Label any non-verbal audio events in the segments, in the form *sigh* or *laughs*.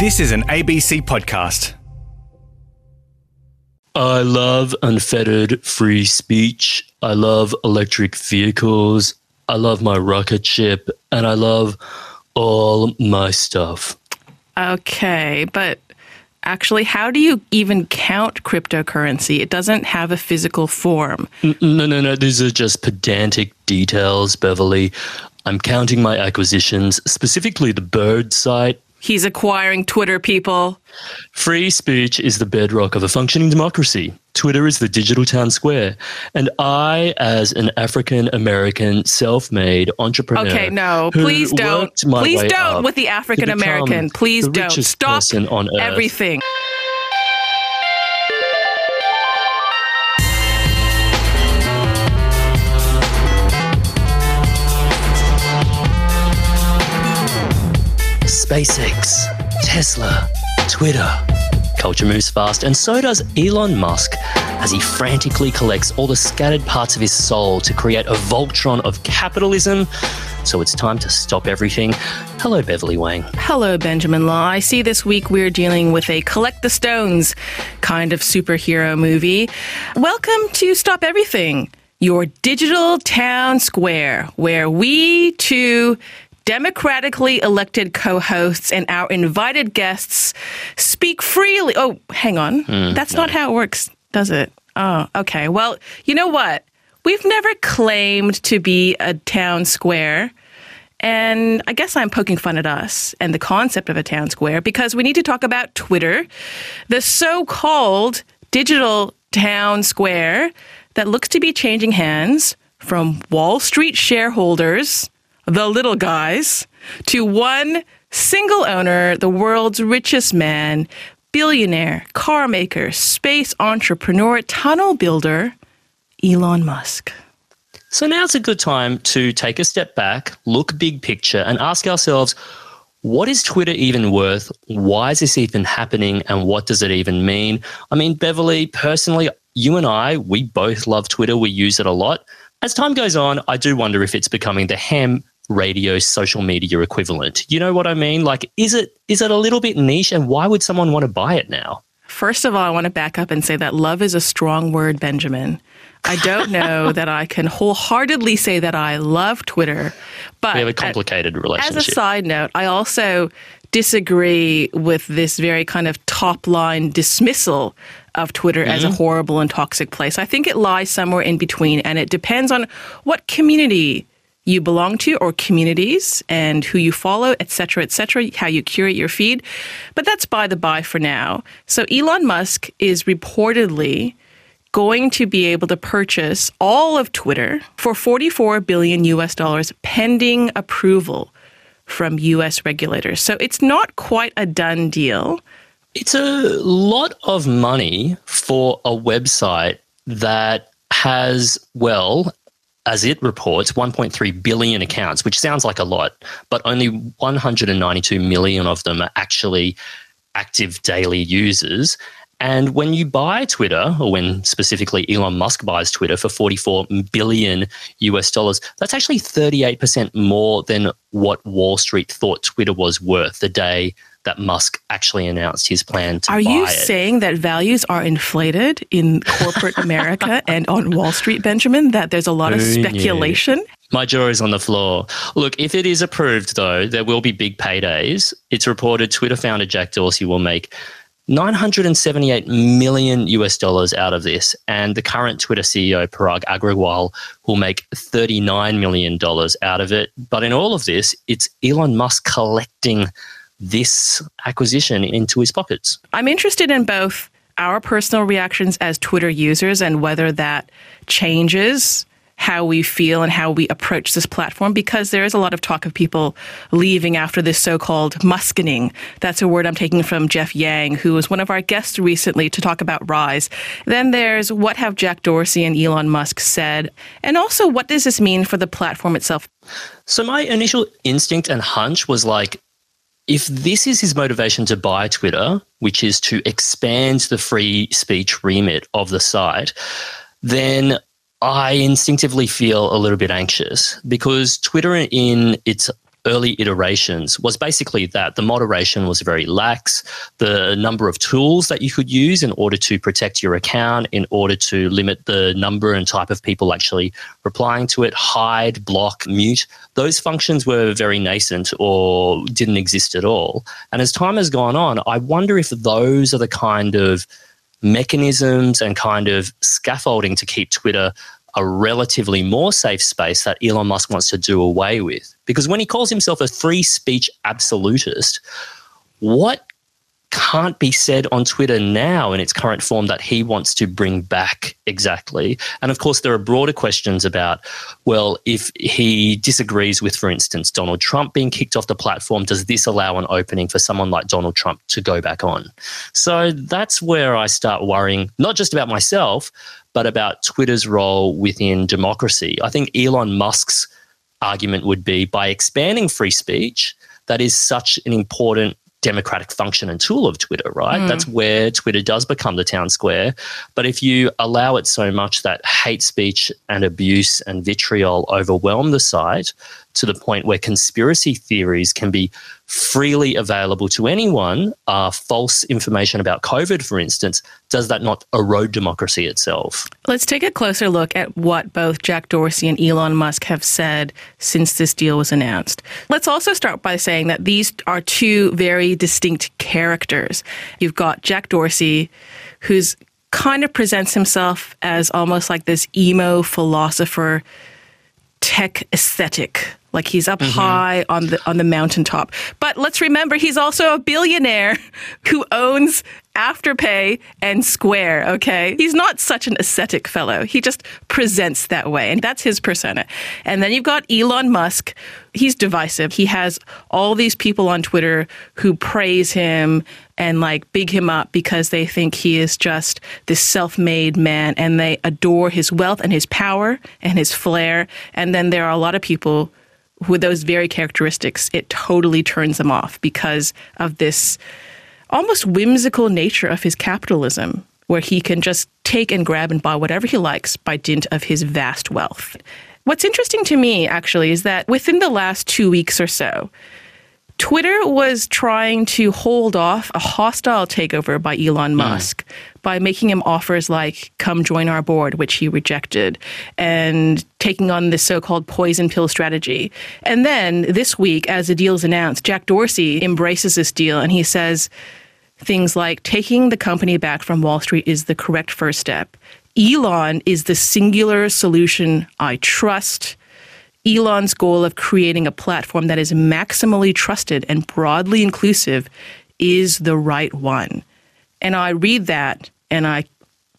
This is an ABC podcast. I love unfettered free speech. I love electric vehicles. I love my rocket ship. And I love all my stuff. Okay, but actually, how do you even count cryptocurrency? It doesn't have a physical form. No, no, no. These are just pedantic details, Beverly. I'm counting my acquisitions, specifically the bird site. He's acquiring Twitter people. Free speech is the bedrock of a functioning democracy. Twitter is the digital town square. And I, as an African American self made entrepreneur. Okay, no, please don't. Please don't with the African American. Please the don't. Stop on earth. SpaceX, Tesla, Twitter. Culture moves fast, and so does Elon Musk as he frantically collects all the scattered parts of his soul to create a Voltron of capitalism. So it's time to stop everything. Hello, Beverly Wang. Hello, Benjamin Law. I see this week we're dealing with a collect the stones kind of superhero movie. Welcome to Stop Everything, your digital town square, where we two democratically elected co-hosts and our invited guests speak freely. Oh, hang on. Hmm, That's not how it works, does it? Oh, okay. Well, you know what? We've never claimed to be a town square. And I guess I'm poking fun at us and the concept of a town square because we need to talk about Twitter, the so called digital town square that looks to be changing hands from Wall Street shareholders, the little guys, to one single owner, the world's richest man, billionaire, car maker, space entrepreneur, tunnel builder, Elon Musk. So now's a good time to take a step back, look big picture, and ask ourselves what is Twitter even worth? Why is this even happening? And what does it even mean? I mean, Beverly, personally, you and I, we both love Twitter. We use it a lot. As time goes on, I do wonder if it's becoming the ham radio social media equivalent. You know what I mean? Like, is it is it a little bit niche? And why would someone want to buy it now? First of all, I want to back up and say that love is a strong word, Benjamin. I don't *laughs* know that I can wholeheartedly say that I love Twitter, but We have a complicated as a side note, I also disagree with this very kind of top line dismissal of Twitter as Mm-hmm. a horrible and toxic place. I think it lies somewhere in between, and it depends on what community you belong to or communities and who you follow, et cetera, et cetera, how you curate your feed. But that's by the by for now. So Elon Musk is reportedly going to be able to purchase all of Twitter for 44 billion US dollars pending approval from US regulators. So it's not quite a done deal. It's a lot of money for a website that has, well, as it reports, 1.3 billion accounts, which sounds like a lot, but only 192 million of them are actually active daily users. And when you buy Twitter, or when specifically Elon Musk buys Twitter for 44 billion US dollars, that's actually 38% more than what Wall Street thought Twitter was worth the day that Musk actually announced his plan to Are you it. saying that values are inflated in corporate *laughs* America and on Wall Street, Benjamin? That there's a lot of Who knew? speculation? My jaw is on the floor. Look, if it is approved, though, there will be big paydays. It's reported Twitter founder Jack Dorsey will make 978 million US dollars out of this, and the current Twitter CEO Parag Agrawal will make 39 million dollars out of it. But in all of this, it's Elon Musk collecting this acquisition into his pockets. I'm interested in both our personal reactions as Twitter users and whether that changes how we feel and how we approach this platform because there is a lot of talk of people leaving after this so-called muskening. That's a word I'm taking from Jeff Yang, who was one of our guests recently to talk about Rise. Then there's what have Jack Dorsey and Elon Musk said, and also what does this mean for the platform itself? So my initial instinct and hunch was like, if this is his motivation to buy Twitter, which is to expand the free speech remit of the site, then I instinctively feel a little bit anxious because Twitter, in its early iterations was basically that the moderation was very lax. The number of tools that you could use in order to protect your account, in order to limit the number and type of people actually replying to it, hide, block, mute, those functions were very nascent or didn't exist at all. And as time has gone on, I wonder if those are the kind of mechanisms and kind of scaffolding to keep Twitter a relatively more safe space that Elon Musk wants to do away with. Because when he calls himself a free speech absolutist, what can't be said on Twitter now in its current form that he wants to bring back exactly. And of course, there are broader questions about, well, if he disagrees with, for instance, Donald Trump being kicked off the platform, does this allow an opening for someone like Donald Trump to go back on? So that's where I start worrying, not just about myself, but about Twitter's role within democracy. I think Elon Musk's argument would be by expanding free speech, that is such an important democratic function and tool of Twitter, right? Mm. That's where Twitter does become the town square. But if you allow it so much that hate speech and abuse and vitriol overwhelm the site to the point where conspiracy theories can be freely available to anyone, uh, false information about COVID, for instance, does that not erode democracy itself? Let's take a closer look at what both Jack Dorsey and Elon Musk have said since this deal was announced. Let's also start by saying that these are two very distinct characters. You've got Jack Dorsey, who's kind of presents himself as almost like this emo philosopher tech aesthetic like he's up mm-hmm. high on the on the mountaintop. But let's remember he's also a billionaire *laughs* who owns Afterpay and Square, okay? He's not such an ascetic fellow. He just presents that way, and that's his persona. And then you've got Elon Musk. He's divisive. He has all these people on Twitter who praise him and like big him up because they think he is just this self-made man and they adore his wealth and his power and his flair. And then there are a lot of people with those very characteristics, it totally turns them off because of this almost whimsical nature of his capitalism, where he can just take and grab and buy whatever he likes by dint of his vast wealth. What's interesting to me, actually, is that within the last two weeks or so, Twitter was trying to hold off a hostile takeover by Elon hmm. Musk mm. by making him offers like, come join our board, which he rejected, and taking on this so called poison pill strategy. And then this week, as the deal is announced, Jack Dorsey embraces this deal and he says things like, taking the company back from Wall Street is the correct first step. Elon is the singular solution I trust. Elon's goal of creating a platform that is maximally trusted and broadly inclusive is the right one. And I read that and I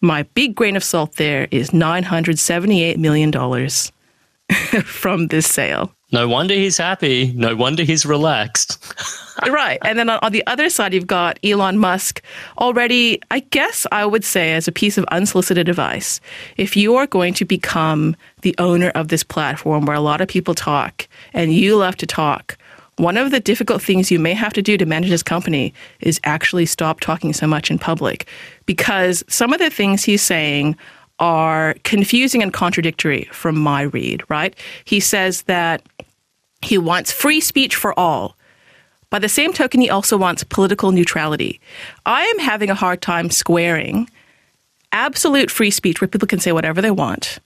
my big grain of salt there is $978 million *laughs* from this sale. No wonder he's happy. No wonder he's relaxed. *laughs* right. And then on, the other side, you've got Elon Musk already, I guess I would say, as a piece of unsolicited advice, if you are going to become the owner of this platform where a lot of people talk and you love to talk, one of the difficult things you may have to do to manage this company is actually stop talking so much in public because some of the things he's saying are confusing and contradictory from my read, right? He says that he wants free speech for all. By the same token, he also wants political neutrality. I am having a hard time squaring absolute free speech where people can say whatever they want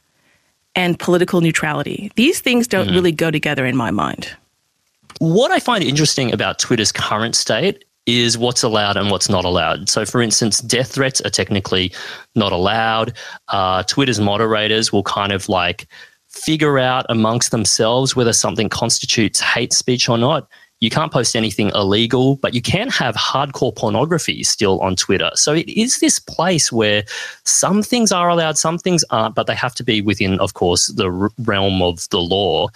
and political neutrality. These things don't mm-hmm. really go together in my mind. What I find interesting about Twitter's current state is what's allowed and what's not allowed. So, for instance, death threats are technically not allowed. Uh, Twitter's moderators will kind of like figure out amongst themselves whether something constitutes hate speech or not. You can't post anything illegal, but you can have hardcore pornography still on Twitter. So it is this place where some things are allowed, some things aren't, but they have to be within, of course, the realm of the law.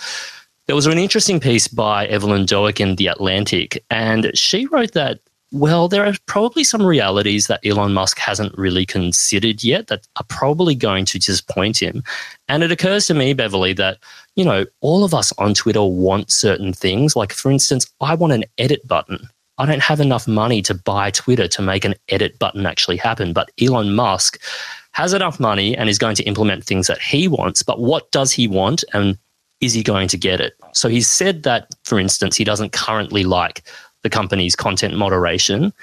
There was an interesting piece by Evelyn Douek in The Atlantic, and she wrote that, well, there are probably some realities that Elon Musk hasn't really considered yet that are probably going to disappoint him. And it occurs to me, Beverly, that, you know, all of us on Twitter want certain things. Like, for instance, I want an edit button. I don't have enough money to buy Twitter to make an edit button actually happen. But Elon Musk has enough money and is going to implement things that he wants. But what does he want? And is he going to get it? So he's said that, for instance, he doesn't currently like the company's content moderation.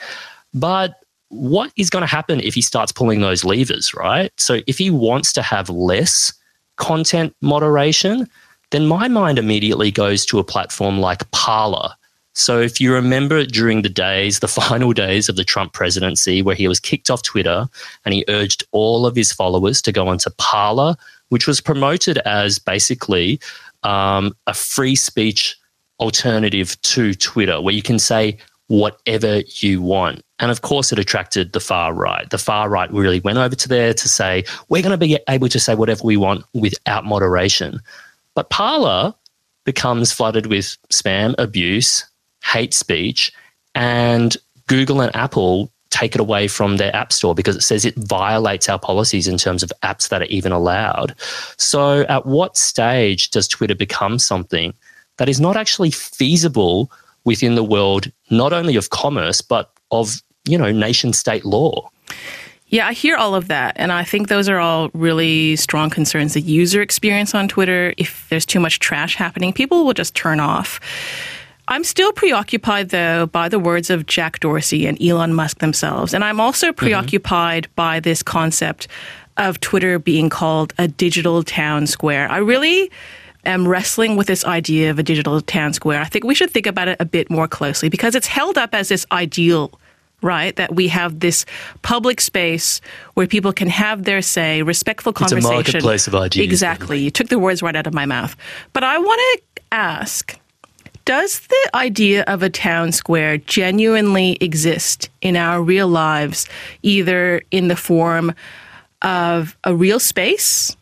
But what is going to happen if he starts pulling those levers, right? So if he wants to have less content moderation, then my mind immediately goes to a platform like Parler. So if you remember during the days, the *laughs* final days of the Trump presidency, where he was kicked off Twitter and he urged all of his followers to go onto Parler, which was promoted as basically um, a free speech alternative to Twitter, where you can say whatever you want. And of course, it attracted the far right. The far right really went over to there to say, we're going to be able to say whatever we want without moderation. But Parler becomes flooded with spam, abuse, hate speech, and Google and Apple take it away from their app store because it says it violates our policies in terms of apps that are even allowed. So, at what stage does Twitter become something that is not actually feasible within the world, not only of commerce, but of, you know, nation state law? Yeah, I hear all of that. And I think those are all really strong concerns. The user experience on Twitter, if there's too much trash happening, people will just turn off. I'm still preoccupied, though, by the words of Jack Dorsey and Elon Musk themselves. And I'm also mm-hmm. preoccupied mm-hmm. by this concept of Twitter being called a digital town square. I really am wrestling with this idea of a digital town square. I think we should think about it a bit more closely because it's held up as this ideal right? That we have this public space where people can have their say, respectful conversation. It's a marketplace of ideas. Exactly. You took the words right out of my mouth. But I want to ask does the idea of a town square genuinely exist in our real lives, either in the form of a real space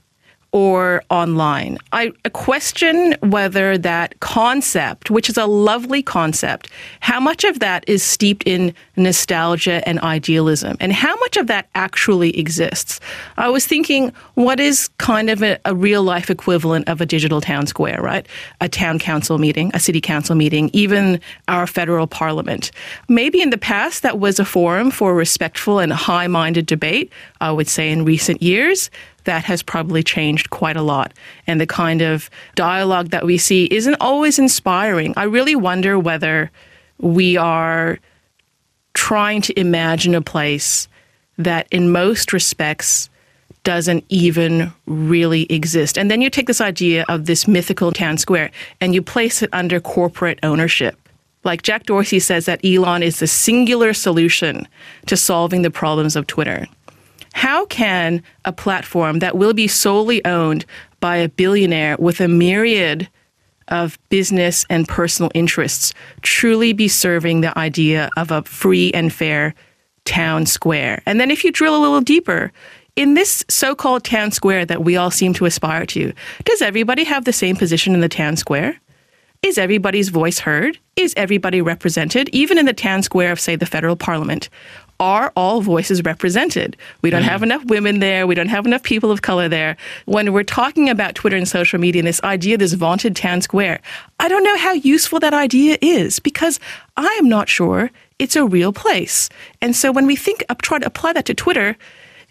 or online. I question whether that concept, which is a lovely concept, how much of that is steeped in nostalgia and idealism, and how much of that actually exists. I was thinking, what is kind of a, a real life equivalent of a digital town square, right? A town council meeting, a city council meeting, even our federal parliament. Maybe in the past that was a forum for respectful and high minded debate. I would say in recent years, that has probably changed quite a lot. And the kind of dialogue that we see isn't always inspiring. I really wonder whether we are trying to imagine a place that, in most respects, doesn't even really exist. And then you take this idea of this mythical town square and you place it under corporate ownership. Like Jack Dorsey says that Elon is the singular solution to solving the problems of Twitter. How can a platform that will be solely owned by a billionaire with a myriad of business and personal interests truly be serving the idea of a free and fair town square? And then if you drill a little deeper, in this so called town square that we all seem to aspire to, does everybody have the same position in the town square? Is everybody's voice heard? Is everybody represented? Even in the town square of, say, the federal parliament, are all voices represented? We don't mm. have enough women there. We don't have enough people of color there. When we're talking about Twitter and social media and this idea, this vaunted town square, I don't know how useful that idea is because I am not sure it's a real place. And so when we think, up, try to apply that to Twitter,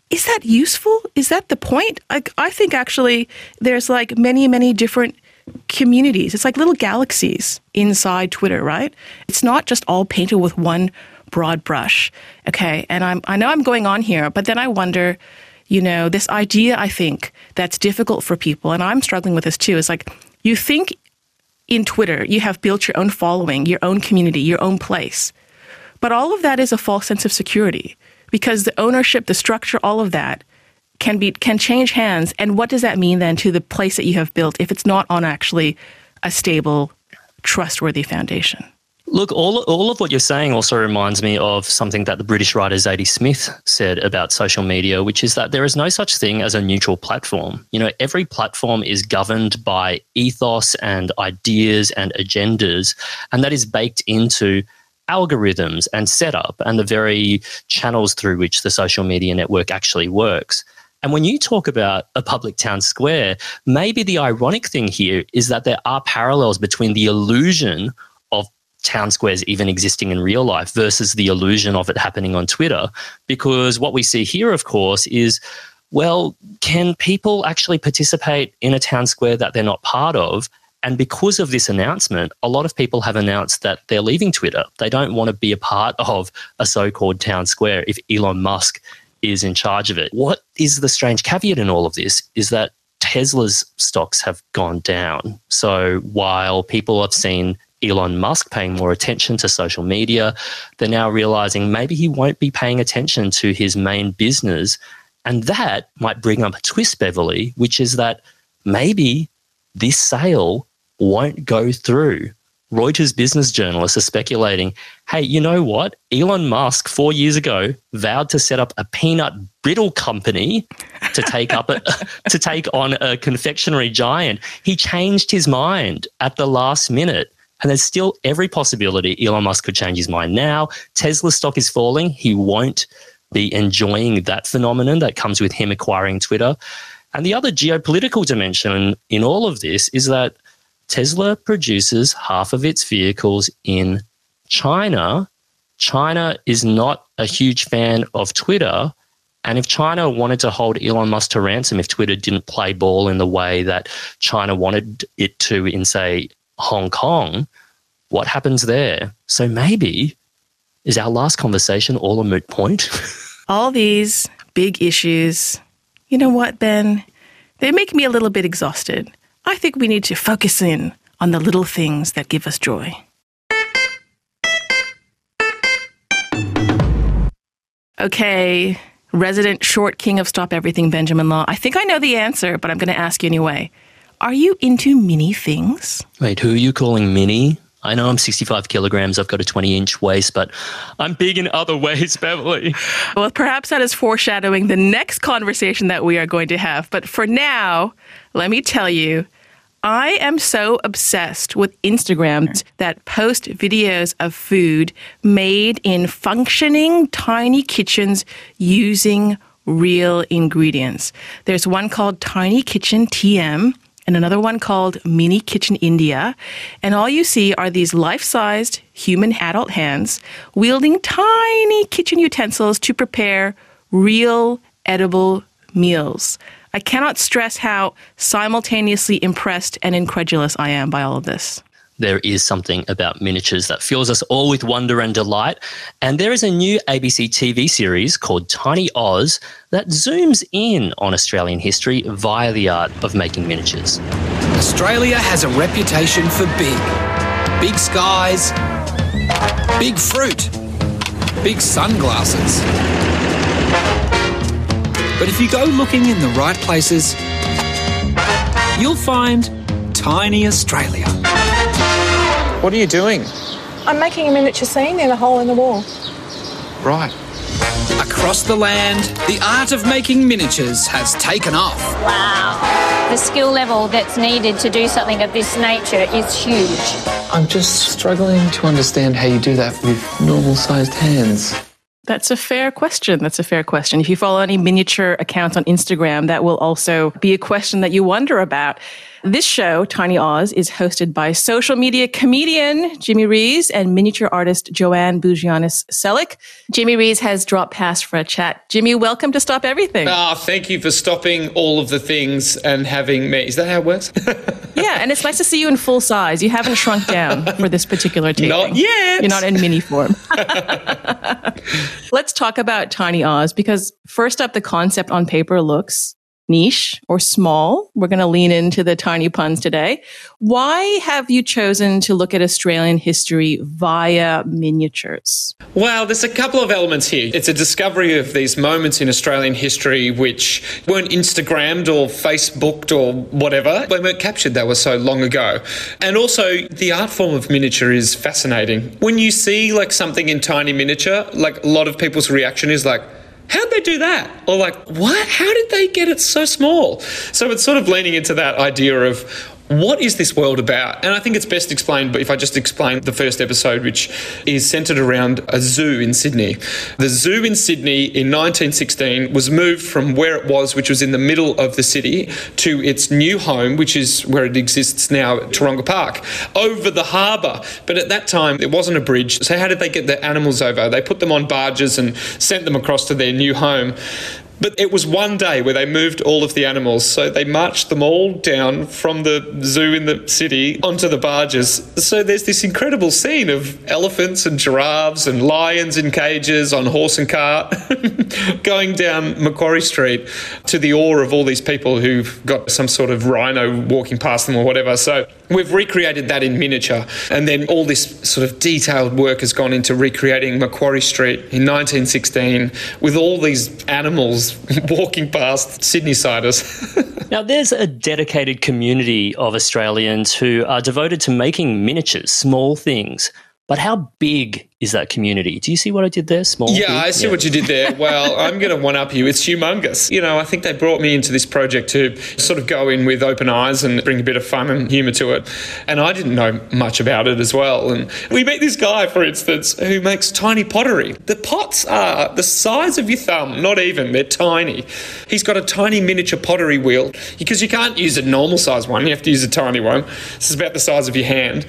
is that useful? Is that the point? Like, I think actually there's like many, many different communities. It's like little galaxies inside Twitter, right? It's not just all painted with one broad brush. Okay. And I'm, I know I'm going on here, but then I wonder, you know, this idea I think that's difficult for people, and I'm struggling with this too, is like you think in Twitter you have built your own following, your own community, your own place. But all of that is a false sense of security because the ownership, the structure, all of that can be can change hands. And what does that mean then to the place that you have built if it's not on actually a stable, trustworthy foundation? Look, all, all of what you're saying also reminds me of something that the British writer Zadie Smith said about social media, which is that there is no such thing as a neutral platform. You know, every platform is governed by ethos and ideas and agendas, and that is baked into algorithms and setup and the very channels through which the social media network actually works. And when you talk about a public town square, maybe the ironic thing here is that there are parallels between the illusion town squares even existing in real life versus the illusion of it happening on Twitter. Because what we see here, of course, is well, can people actually participate in a town square that they're not part of And because of this announcement, a lot of people have announced that they're leaving Twitter. They don't want to be a part of a so called town square if Elon Musk is in charge of it. What is the strange caveat in all of this is that Tesla's stocks have gone down. So while people have seen Elon Musk paying more attention to social media, they're now realizing maybe he won't be paying attention to his main business. And that might bring up a twist, Beverly, which is that maybe this sale won't go through. Reuters business journalists are speculating hey, you know what? Elon Musk, four years ago, vowed to set up a peanut brittle company to take up a, *laughs* to take on a confectionery giant. He changed his mind at the last minute. And there's still every possibility Elon Musk could change his mind now. Tesla stock is falling. He won't be enjoying that phenomenon that comes with him acquiring Twitter. And the other geopolitical dimension in all of this is that Tesla produces half of its vehicles in China. China is not a huge fan of Twitter. And if China wanted to hold Elon Musk to ransom if Twitter didn't play ball in the way that China wanted it to in, say, Hong Kong, what happens there? So maybe is our last conversation all a moot point? *laughs* all these big issues. You know what, Ben? They make me a little bit exhausted. I think we need to focus in on the little things that give us joy. Okay, resident short king of Stop Everything, Benjamin Law. I think I know the answer, but I'm going to ask you anyway. Are you into mini things? Wait, who are you calling mini? I know I'm 65 kilograms, I've got a 20 inch waist, but I'm big in other *laughs* ways, Beverly. Well, perhaps that is foreshadowing the next conversation that we are going to have. But for now, let me tell you, I am so obsessed with Instagrams that post videos of food made in functioning tiny kitchens using real ingredients. There's one called Tiny Kitchen TM and another one called Mini Kitchen India. And all you see are these life sized human adult hands wielding tiny kitchen utensils to prepare real edible meals. I cannot stress how simultaneously impressed and incredulous I am by all of this. There is something about miniatures that fills us all with wonder and delight. And there is a new ABC TV series called Tiny Oz that zooms in on Australian history via the art of making miniatures. Australia has a reputation for big. Big skies, big fruit, big sunglasses. But if you go looking in the right places, you'll find tiny Australia. What are you doing? I'm making a miniature scene in a hole in the wall. Right. Across the land, the art of making miniatures has taken off. Wow. The skill level that's needed to do something of this nature is huge. I'm just struggling to understand how you do that with normal sized hands. That's a fair question. That's a fair question. If you follow any miniature accounts on Instagram, that will also be a question that you wonder about. This show, Tiny Oz, is hosted by social media comedian Jimmy Rees and miniature artist Joanne Bugianis Selick. Jimmy Rees has dropped past for a chat. Jimmy, welcome to Stop Everything. Ah, thank you for stopping all of the things and having me. Is that how it works? *laughs* yeah, and it's nice to see you in full size. You haven't shrunk down for this particular taping. Not yet. You're not in mini form. *laughs* Let's talk about Tiny Oz because first up, the concept on paper looks niche or small. We're going to lean into the tiny puns today. Why have you chosen to look at Australian history via miniatures? Well, there's a couple of elements here. It's a discovery of these moments in Australian history which weren't Instagrammed or Facebooked or whatever. They weren't captured, they were so long ago. And also, the art form of miniature is fascinating. When you see like something in tiny miniature, like a lot of people's reaction is like, how'd they do that? Or like, what? How did they get it so small? So it's sort of leaning into that idea of what is this world about? And I think it's best explained, if I just explain the first episode, which is centered around a zoo in Sydney. The zoo in Sydney in 1916 was moved from where it was, which was in the middle of the city, to its new home, which is where it exists now, Taronga Park, over the harbour. But at that time, there wasn't a bridge. So, how did they get the animals over? They put them on barges and sent them across to their new home. But it was one day where they moved all of the animals. So they marched them all down from the zoo in the city onto the barges. So there's this incredible scene of elephants and giraffes and lions in cages on horse and cart *laughs* going down Macquarie Street to the awe of all these people who've got some sort of rhino walking past them or whatever. So we've recreated that in miniature. And then all this sort of detailed work has gone into recreating Macquarie Street in 1916 with all these animals *laughs* walking past Sydney siders. *laughs* Now, there's a dedicated community of Australians who are devoted to making miniatures, small things. But how big is that community? Do you see what I did there? Small. Yeah, big? I see what you did there. *laughs* Well, I'm going to one up you. It's humongous. You know, I think they brought me into this project to sort of go in with open eyes and bring a bit of fun and humour to it. And I didn't know much about it as well. And we meet this guy, for instance, who makes tiny pottery. The pots are the size of your thumb, not even, they're tiny. He's got a tiny miniature pottery wheel because you can't use a normal size one, you have to use a tiny one. This is about the size of your hand.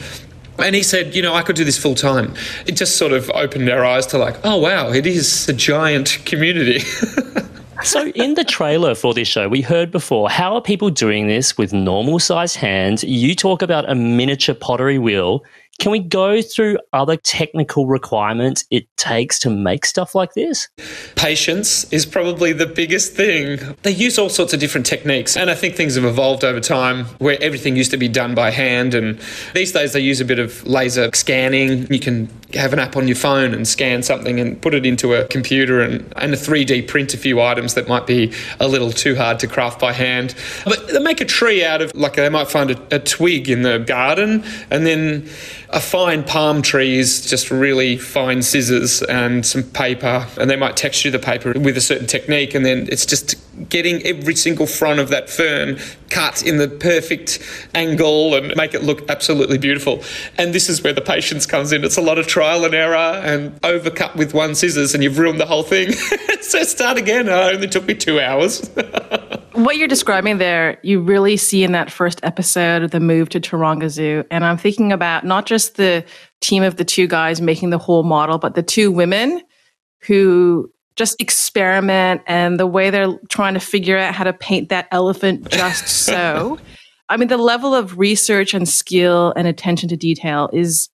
And he said, you know, I could do this full time. It just sort of opened our eyes to like, oh wow, it is a giant community. *laughs* So, in the trailer for this show, we heard before how are people doing this with normal sized hands? You talk about a miniature pottery wheel. Can we go through other technical requirements it takes to make stuff like this? Patience is probably the biggest thing. They use all sorts of different techniques, and I think things have evolved over time where everything used to be done by hand. And these days, they use a bit of laser scanning. You can have an app on your phone and scan something and put it into a computer and, and a 3D print a few items that might be a little too hard to craft by hand. But they make a tree out of, like, they might find a, a twig in the garden and then a fine palm tree is just really fine scissors and some paper, and they might texture the paper with a certain technique, and then it's just getting every single frond of that fern cut in the perfect angle and make it look absolutely beautiful. And this is where the patience comes in. It's a lot of trial and error and overcut with one scissors, and you've ruined the whole thing. *laughs* so start again. It only took me two hours. *laughs* what you're describing there, you really see in that first episode of the move to Taronga Zoo. And I'm thinking about not just the team of the two guys making the whole model, but the two women who just experiment and the way they're trying to figure out how to paint that elephant just *laughs* so. I mean, the level of research and skill and attention to detail is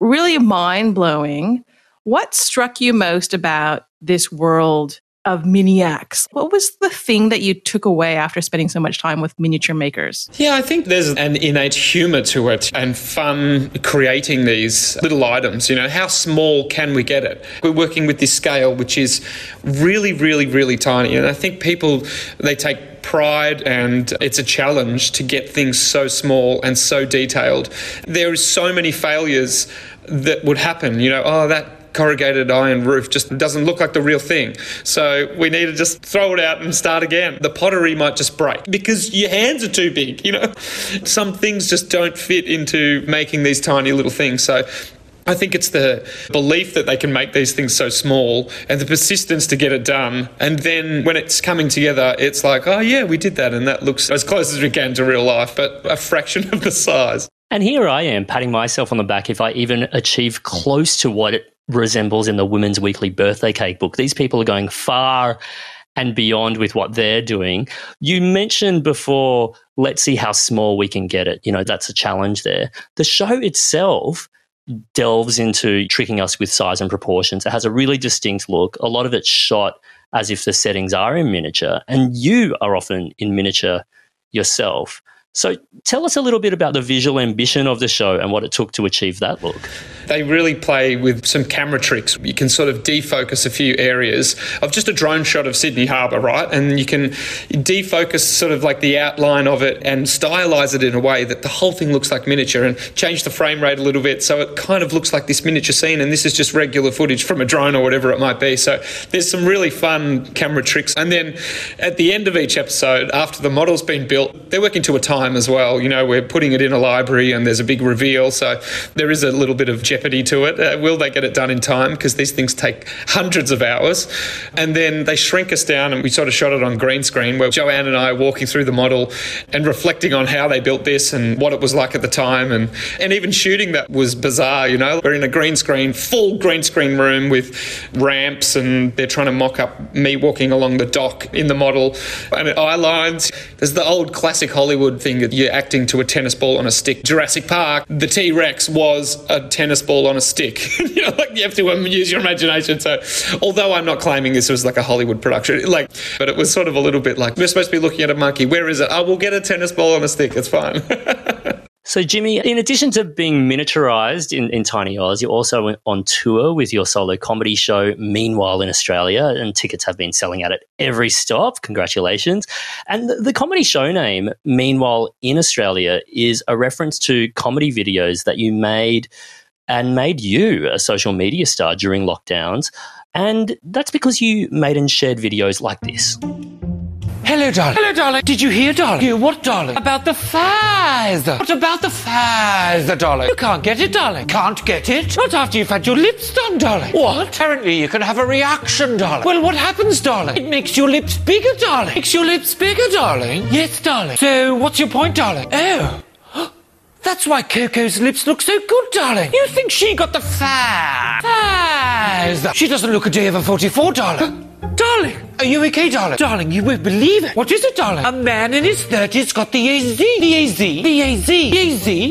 really mind blowing. What struck you most about this world of Miniacs. What was the thing that you took away after spending so much time with miniature makers? Yeah, I think there's an innate humor to it and fun creating these little items. You know, how small can we get it? We're working with this scale, which is really, really, really tiny. And I think people, they take pride and it's a challenge to get things so small and so detailed. There is so many failures that would happen. You know, oh, that corrugated iron roof just doesn't look like the real thing. So we need to just throw it out and start again. The pottery might just break because your hands are too big, you know. *laughs* Some things just don't fit into making these tiny little things. So I think it's the belief that they can make these things so small and the persistence to get it done. And then when it's coming together, it's like, oh, yeah, we did that. And that looks as close as we can to real life, but a fraction *laughs* of the size. And here I am patting myself on the back if I even achieve close to what it resembles in the Women's Weekly Birthday Cake book. These people are going far and beyond with what they're doing. You mentioned before, let's see how small we can get it. You know, that's a challenge there. The show itself delves into tricking us with size and proportions. It has a really distinct look. A lot of it's shot as if the settings are in miniature, and you are often in miniature yourself. So tell us a little bit about the visual ambition of the show and what it took to achieve that look. They really play with some camera tricks. You can sort of defocus a few areas of just a drone shot of Sydney Harbour, right? And you can defocus sort of like the outline of it and stylize it in a way that the whole thing looks like miniature and change the frame rate a little bit so it kind of looks like this miniature scene and this is just regular footage from a drone or whatever it might be. So there's some really fun camera tricks. And then at the end of each episode, after the model's been built, they're working to a time as well. You know, we're putting it in a library and there's a big reveal. So there is a little bit of jeopardy to it. Uh, will they get it done in time? Because these things take hundreds of hours. And then they shrink us down, and we sort of shot it on green screen where Joanne and I are walking through the model and reflecting on how they built this and what it was like at the time. And, and even shooting that was bizarre, you know. We're in a green screen, full green screen room with ramps, and they're trying to mock up me walking along the dock in the model and eye lines. There's the old classic Hollywood thing that you're acting to a tennis ball on a stick. Jurassic Park, the T Rex was a tennis ball on a stick. *laughs* you know, like you have to um, use your imagination. So, although I'm not claiming this was like a Hollywood production, like, but it was sort of a little bit like we're supposed to be looking at a monkey. Where is it? Oh, we'll get a tennis ball on a stick. It's fine. *laughs* So, Jimmy, in addition to being miniaturized in, in Tiny Oz, you're also on tour with your solo comedy show, Meanwhile in Australia, and tickets have been selling out at every stop. Congratulations. And the, the comedy show name, Meanwhile in Australia, is a reference to comedy videos that you made and made you a social media star during lockdowns. And that's because you made and shared videos like this. Hello, darling. Hello, darling. Did you hear, darling? Hear what, darling? About the Pfizer. What about the Pfizer, darling? You can't get it, darling. Can't get it? Not after you've had your lips done, darling. What? Apparently you can have a reaction, darling. Well, what happens, darling? It makes your lips bigger, darling. Makes your lips bigger, darling. Yes, darling. So, what's your point, darling? Oh. That's why Coco's lips look so good, darling. You think she got the fa- Pfizer? She doesn't look a day over 44, darling. Darling, are you okay, darling? Darling, you won't believe it. What is it, darling? A man in his 30s got the AZ. The AZ. The AZ. The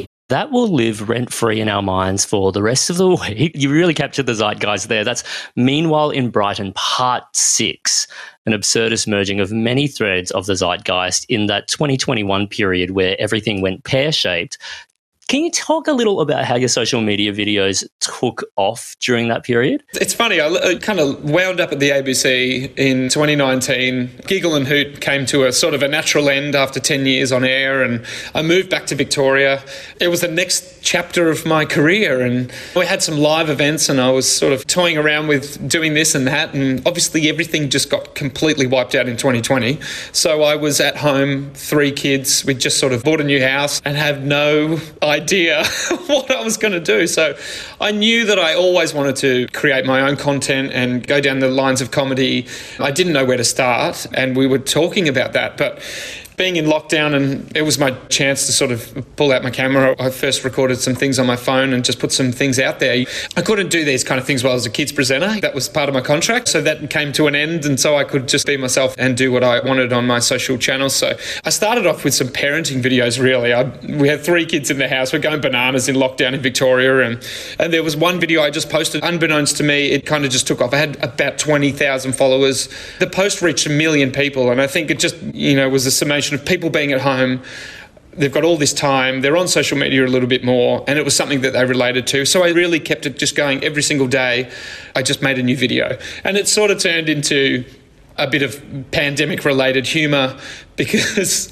AZ. That will live rent free in our minds for the rest of the *laughs* week. You really captured the zeitgeist there. That's Meanwhile in Brighton, part six, an absurdist merging of many threads of the zeitgeist in that 2021 period where everything went pear shaped. Can you talk a little about how your social media videos took off during that period? It's funny, I, kind of wound up at the ABC in 2019. Giggle and Hoot came to a sort of a natural end after 10 years on air, and I moved back to Victoria. It was the next chapter of my career, and we had some live events, and I was sort of toying around with doing this and that, and obviously everything just got completely wiped out in 2020. So I was at home, three kids, we just sort of bought a new house and have no idea *laughs* what I was going to do. So I knew that I always wanted to create my own content and go down the lines of comedy. I didn't know where to start, and we were talking about that, but being in lockdown and it was my chance to sort of pull out my camera. I first recorded some things on my phone and just put some things out there. I couldn't do these kind of things while I was a kids presenter. That was part of my contract. So that came to an end. And so I could just be myself and do what I wanted on my social channels. So I started off with some parenting videos, really. I, we had three kids in the house. We're going bananas in lockdown in Victoria. And, and there was one video I just posted. Unbeknownst to me, it kind of just took off. I had about 20,000 followers. The post reached a million people. And I think it just, you know, was a summation of people being at home. They've got all this time, they're on social media a little bit more, and it was something that they related to. So I really kept it just going every single day. I just made a new video. And it sort of turned into a bit of pandemic related humour because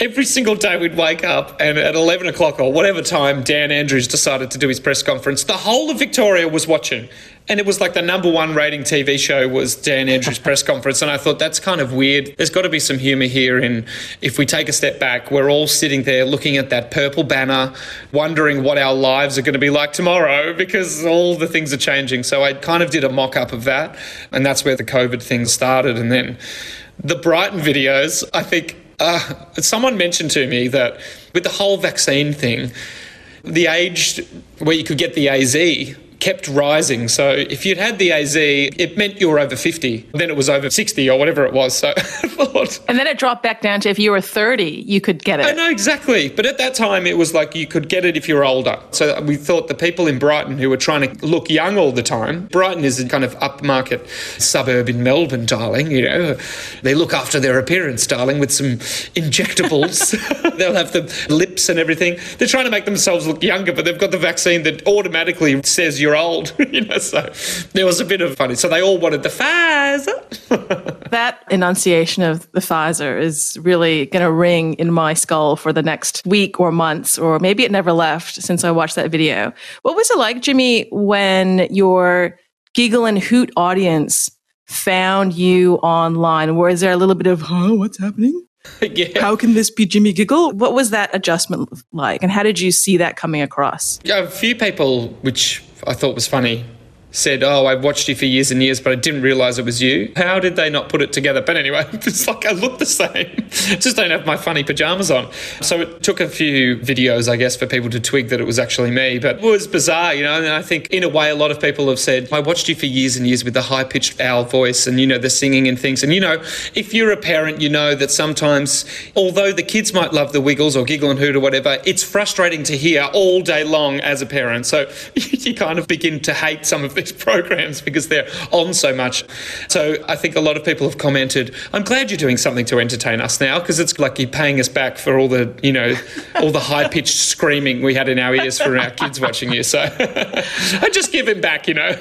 every single day we'd wake up and at 11 o'clock or whatever time Dan Andrews decided to do his press conference, the whole of Victoria was watching. And it was like the number one rating TV show was Dan Andrews' press conference. And I thought that's kind of weird. There's got to be some humour here. And if we take a step back, we're all sitting there looking at that purple banner, wondering what our lives are going to be like tomorrow because all the things are changing. So I kind of did a mock up of that. And that's where the COVID thing started. And then the Brighton videos, I think uh, someone mentioned to me that with the whole vaccine thing, the age where you could get the AZ kept rising. So if you'd had the AZ, it meant you were over 50. Then it was over 60 or whatever it was. So *laughs* I thought. And then it dropped back down to if you were 30, you could get it. I know exactly. But at that time, it was like you could get it if you were older. So we thought the people in Brighton who were trying to look young all the time, Brighton is a kind of upmarket suburb in Melbourne, darling. You know, they look after their appearance, darling, with some injectables. *laughs* *laughs* They'll have the lips and everything. They're trying to make themselves look younger, but they've got the vaccine that automatically says you're old. *laughs* you know, so there was a bit of funny. So they all wanted the Pfizer. *laughs* that enunciation of the Pfizer is really going to ring in my skull for the next week or months, or maybe it never left since I watched that video. What was it like, Jimmy, when your Giggle and Hoot audience found you online? Was there a little bit of, huh, what's happening? *laughs* yeah. How can this be Jimmy Giggle? What was that adjustment like? And how did you see that coming across? Yeah, a few people, which I thought was funny said, "Oh, I've watched you for years and years, but I didn't realize it was you." How did they not put it together? But anyway, *laughs* it's like I look the same, *laughs* just don't have my funny pajamas on. So it took a few videos, I guess, for people to twig that it was actually me. But it was bizarre, you know. And I think, in a way, a lot of people have said, "I watched you for years and years with the high pitched owl voice, and you know the singing and things." And you know, if you're a parent, you know that sometimes, although the kids might love the Wiggles or Giggle and Hoot or whatever, it's frustrating to hear all day long as a parent. So *laughs* you kind of begin to hate some of these *laughs* programs because they're on so much. So I think a lot of people have commented, I'm glad you're doing something to entertain us now because it's like you're paying us back for all the, you know, *laughs* all the high pitched screaming we had in our ears for our kids watching you. So *laughs* I just give him back, you know.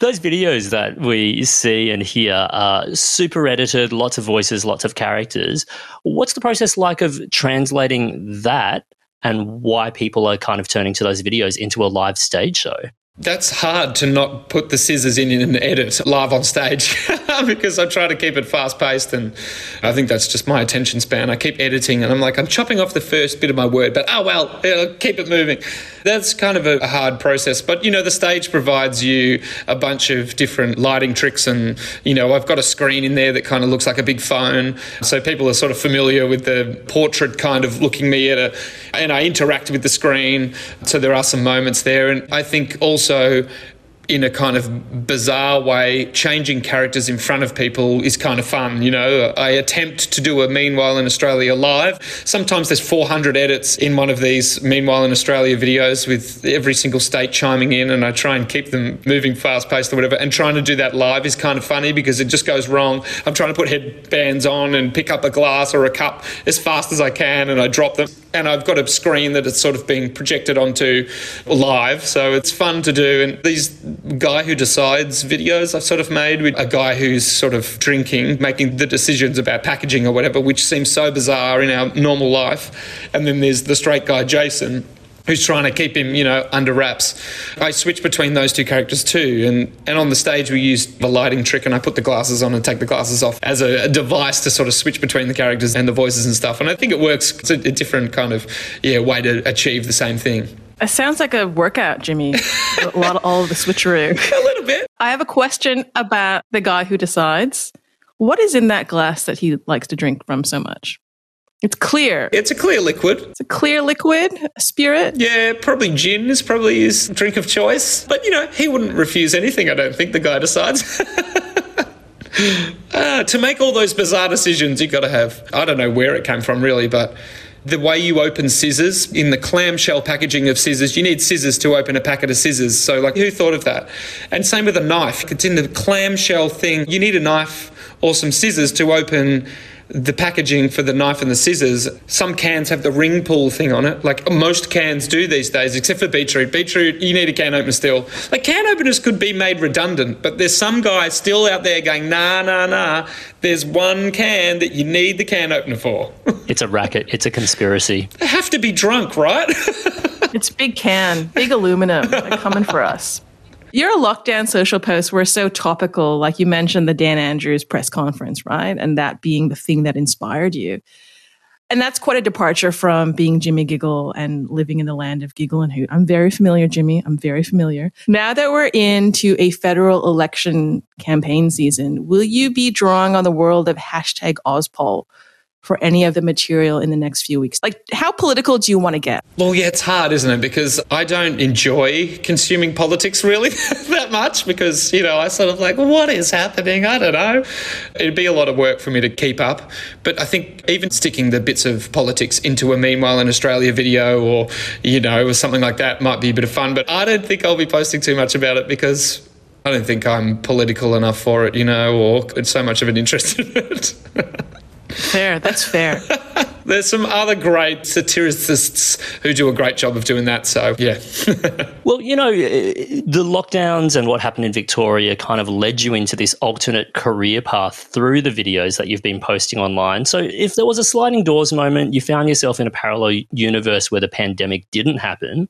Those videos that we see and hear are super edited, lots of voices, lots of characters. What's the process like of translating that and why people are kind of turning to those videos into a live stage show? That's hard to not put the scissors in and edit live on stage *laughs* *laughs* because I try to keep it fast paced and I think that's just my attention span. I keep editing and I'm like, I'm chopping off the first bit of my word, but oh well, yeah, keep it moving. That's kind of a, hard process. But you know, the stage provides you a bunch of different lighting tricks and you know, I've got a screen in there that kind of looks like a big phone. So people are sort of familiar with the portrait kind of looking me at a, and I interact with the screen. So there are some moments there. And I think also in a kind of bizarre way, changing characters in front of people is kind of fun. You know, I attempt to do a Meanwhile in Australia live. Sometimes there's 400 edits in one of these Meanwhile in Australia videos with every single state chiming in, and I try and keep them moving fast paced or whatever. And trying to do that live is kind of funny because it just goes wrong. I'm trying to put headbands on and pick up a glass or a cup as fast as I can, and I drop them. And I've got a screen that it's sort of being projected onto live, so it's fun to do. And these guy who decides videos I've sort of made with a guy who's sort of drinking, making the decisions about packaging or whatever, which seems so bizarre in our normal life. And then there's the straight guy, Jason, who's trying to keep him, you know, under wraps. I switch between those two characters too. And, and on the stage, we use the lighting trick and I put the glasses on and take the glasses off as a, a device to sort of switch between the characters and the voices and stuff. And I think it works. It's a, a different kind of, yeah, way to achieve the same thing. It sounds like a workout, Jimmy. *laughs* a lot of all of the switcheroo. *laughs* a little bit. I have a question about the guy who decides. What is in that glass that he likes to drink from so much? It's clear. It's a clear liquid. It's a clear liquid, a spirit. Yeah, probably gin is probably his drink of choice. But you know, he wouldn't refuse anything. I don't think the guy decides. uh, *laughs* to make all those bizarre decisions, you've got to have. I don't know where it came from, really, but the way you open scissors in the clamshell packaging of scissors, you need scissors to open a packet of scissors. So, like, who thought of that? And same with a knife. It's in the clamshell thing. You need a knife or some scissors to open the packaging for the knife and the scissors. Some cans have the ring pull thing on it, like most cans do these days, except for beetroot. Beetroot, you need a can opener still. Like can openers could be made redundant, but there's some guy still out there going, nah, nah, nah. There's one can that you need the can opener for. *laughs* it's a racket. It's a conspiracy. They have to be drunk, right? *laughs* it's big can, big aluminum. They're coming for us. Your lockdown social posts were so topical, like you mentioned the Dan Andrews press conference, right? And that being the thing that inspired you. And that's quite a departure from being Jimmy Giggle and living in the land of Giggle and Hoot. I'm very familiar, Jimmy. I'm very familiar. Now that we're into a federal election campaign season, will you be drawing on the world of hashtag auspol for any of the material in the next few weeks? Like, how political do you want to get? Well, yeah, it's hard, isn't it? Because I don't enjoy consuming politics really *laughs* that much because, you know, I sort of like, what is happening? I don't know. It'd be a lot of work for me to keep up. But I think even sticking the bits of politics into a Meanwhile in Australia video or, you know, or something like that might be a bit of fun. But I don't think I'll be posting too much about it because I don't think I'm political enough for it, you know, or it's so much of an interest in it. *laughs* Fair, that's fair. *laughs* There's some other great satiricists who do a great job of doing that. So, yeah. *laughs* well, you know, the lockdowns and what happened in Victoria kind of led you into this alternate career path through the videos that you've been posting online. So, if there was a sliding doors moment, you found yourself in a parallel universe where the pandemic didn't happen,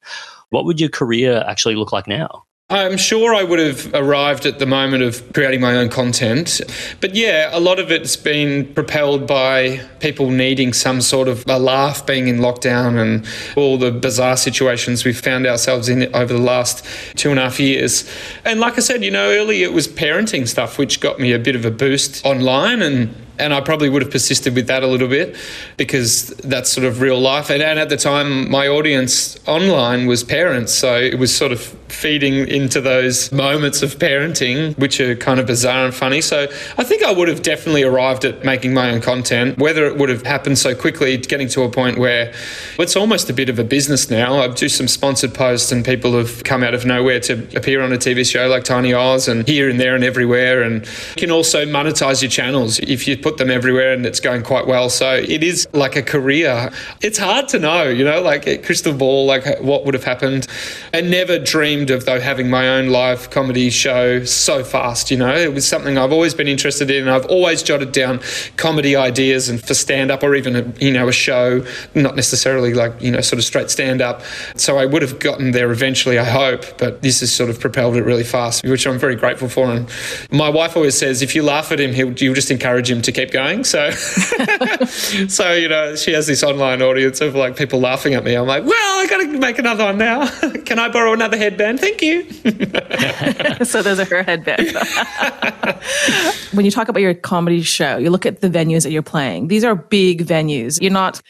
what would your career actually look like now? I'm sure I would have arrived at the moment of creating my own content. But yeah, a lot of it's been propelled by people needing some sort of a laugh being in lockdown and all the bizarre situations we've found ourselves in over the last two and a half years. And like I said, you know, early it was parenting stuff, which got me a bit of a boost online and and I probably would have persisted with that a little bit because that's sort of real life. And, and, at the time, my audience online was parents. So it was sort of feeding into those moments of parenting, which are kind of bizarre and funny. So I think I would have definitely arrived at making my own content. Whether it would have happened so quickly, getting to a point where it's almost a bit of a business now. I do some sponsored posts, and people have come out of nowhere to appear on a TV show like Tiny Oz and here and there and everywhere. And you can also monetize your channels if you put them everywhere and it's going quite well. So it is like a career. It's hard to know, you know, like a crystal ball, like what would have happened. I never dreamed of though having my own live comedy show so fast, you know. It was something I've always been interested in. I've always jotted down comedy ideas and for stand up or even a, you know a show, not necessarily like, you know, sort of straight stand up. So I would have gotten there eventually, I hope, but this has sort of propelled it really fast, which I'm very grateful for. And my wife always says if you laugh at him, he'll you'll just encourage him to keep going. So, *laughs* so you know, she has this online audience of like people laughing at me. I'm like, well, I got to make another one now. *laughs* Can I borrow another headband? Thank you. *laughs* so those are her headbands. when you talk about your comedy show, you look at the venues that you're playing. These are big venues. You're not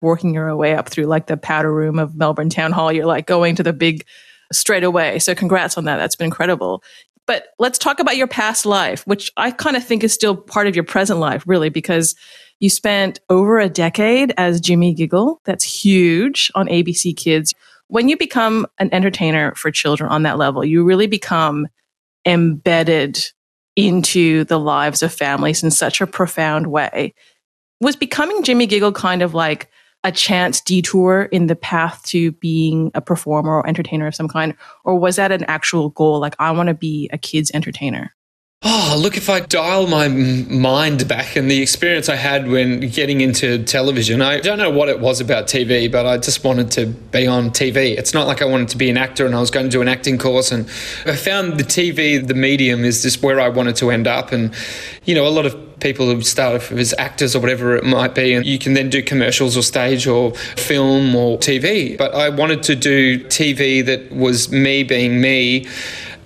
working your way up through like the powder room of Melbourne Town Hall. You're like going to the big straight away. So congrats on that. That's been incredible. But let's talk about your past life, which I kind of think is still part of your present life, really, because you spent over a decade as Jimmy Giggle. That's huge on ABC Kids. When you become an entertainer for children on that level, you really become embedded into the lives of families in such a profound way. Was becoming Jimmy Giggle kind of like a chance detour in the path to being a performer or entertainer of some kind? Or was that an actual goal? Like, I want to be a kid's entertainer? Oh, look, if I dial my mind back and the experience I had when getting into television, I don't know what it was about TV, but I just wanted to be on TV. It's not like I wanted to be an actor and I was going to do an acting course. And I found the TV, the medium, is just where I wanted to end up. And, you know, a lot of people who start off as actors or whatever it might be, and you can then do commercials or stage or film or TV. But I wanted to do TV that was me being me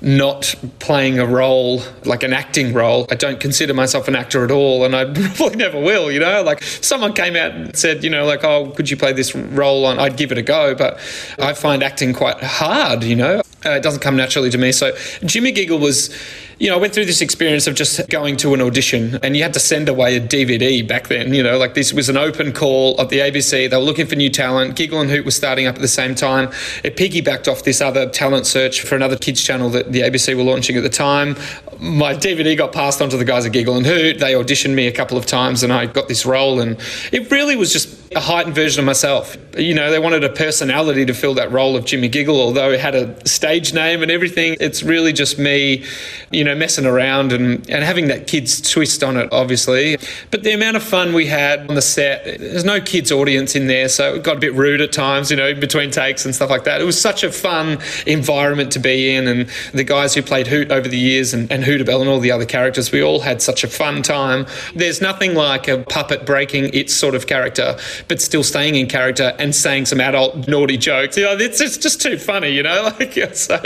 not playing a role like an acting role. I don't consider myself an actor at all, and I *laughs* probably never will. You know, like someone came out and said, you know, like, oh, could you play this role on? I'd give it a go, but I find acting quite hard. You know, uh, it doesn't come naturally to me. So Jimmy Giggle was you know, I went through this experience of just going to an audition and you had to send away a DVD back then, you know, like this was an open call of the ABC. They were looking for new talent. Giggle and Hoot was starting up at the same time. It piggybacked off this other talent search for another kids channel that the ABC were launching at the time. My DVD got passed on to the guys at Giggle and Hoot. They auditioned me a couple of times and I got this role and it really was just a heightened version of myself. You know, they wanted a personality to fill that role of Jimmy Giggle, although it had a stage name and everything. It's really just me, you know, messing around and, and having that kids twist on it, obviously. But the amount of fun we had on the set, there's no kids' audience in there, so it got a bit rude at times, you know, between takes and stuff like that. It was such a fun environment to be in, and the guys who played Hoot over the years and, and Hootabelle and all the other characters, we all had such a fun time. There's nothing like a puppet breaking its sort of character but still staying in character and saying some adult naughty jokes. You know, it's, it's just too funny, you know? *laughs* Like, yeah, so.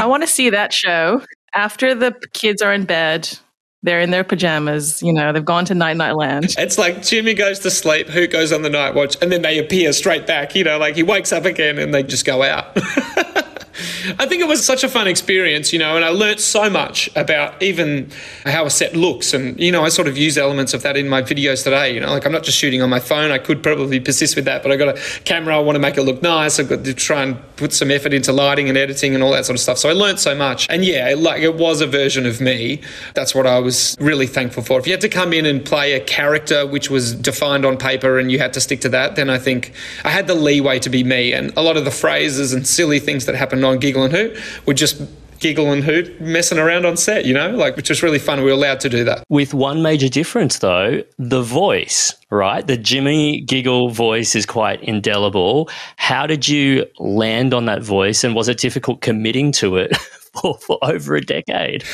I want to see that show after the kids are in bed. They're in their pajamas, you know, they've gone to night night land. It's like Jimmy goes to sleep, Hoot goes on the night watch, and then they appear straight back, you know, like he wakes up again and they just go out. *laughs* I think it was such a fun experience, you know, and I learnt so much about even how a set looks. And, you know, I sort of use elements of that in my videos today. You know, like I'm not just shooting on my phone. I could probably persist with that, but I've got a camera. I want to make it look nice. I've got to try and put some effort into lighting and editing and all that sort of stuff. So I learnt so much. And yeah, like it was a version of me. That's what I was really thankful for. If you had to come in and play a character which was defined on paper and you had to stick to that, then I think I had the leeway to be me. And a lot of the phrases and silly things that happened on Giggle and Hoot would just giggle and hoot messing around on set, you know, like which was really fun. We were allowed to do that. With one major difference though, the voice, right? The Jimmy Giggle voice is quite indelible. How did you land on that voice and was it difficult committing to it *laughs* *laughs* for for over a decade?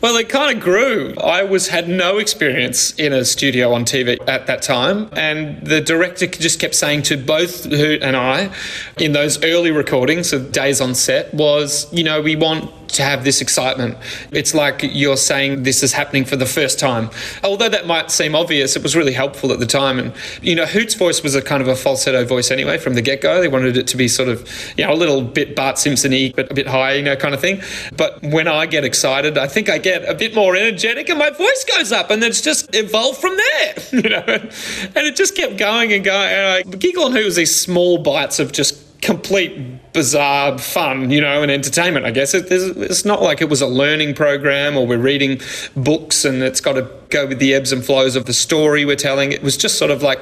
Well, it kind of grew. I was had no experience in a studio on TV at that time, and the director just kept saying to both Hoot and I, in those early recordings of days on set, was, you know, we want to have this excitement. It's like you're saying this is happening for the first time. Although that might seem obvious, it was really helpful at the time. And, you know, Hoot's voice was a kind of a falsetto voice anyway from the get go. They wanted it to be sort of, you know, a little bit Bart Simpson y, but a bit high, you know, kind of thing. But when I get excited, I think I get a bit more energetic and my voice goes up and it's just evolved from there, *laughs* you know. And it just kept going and going. And I, Giggle and Hoot was these small bites of just complete bizarre fun, you know, and entertainment. I guess it, it's not like it was a learning program or we're reading books and it's got to go with the ebbs and flows of the story we're telling. It was just sort of like.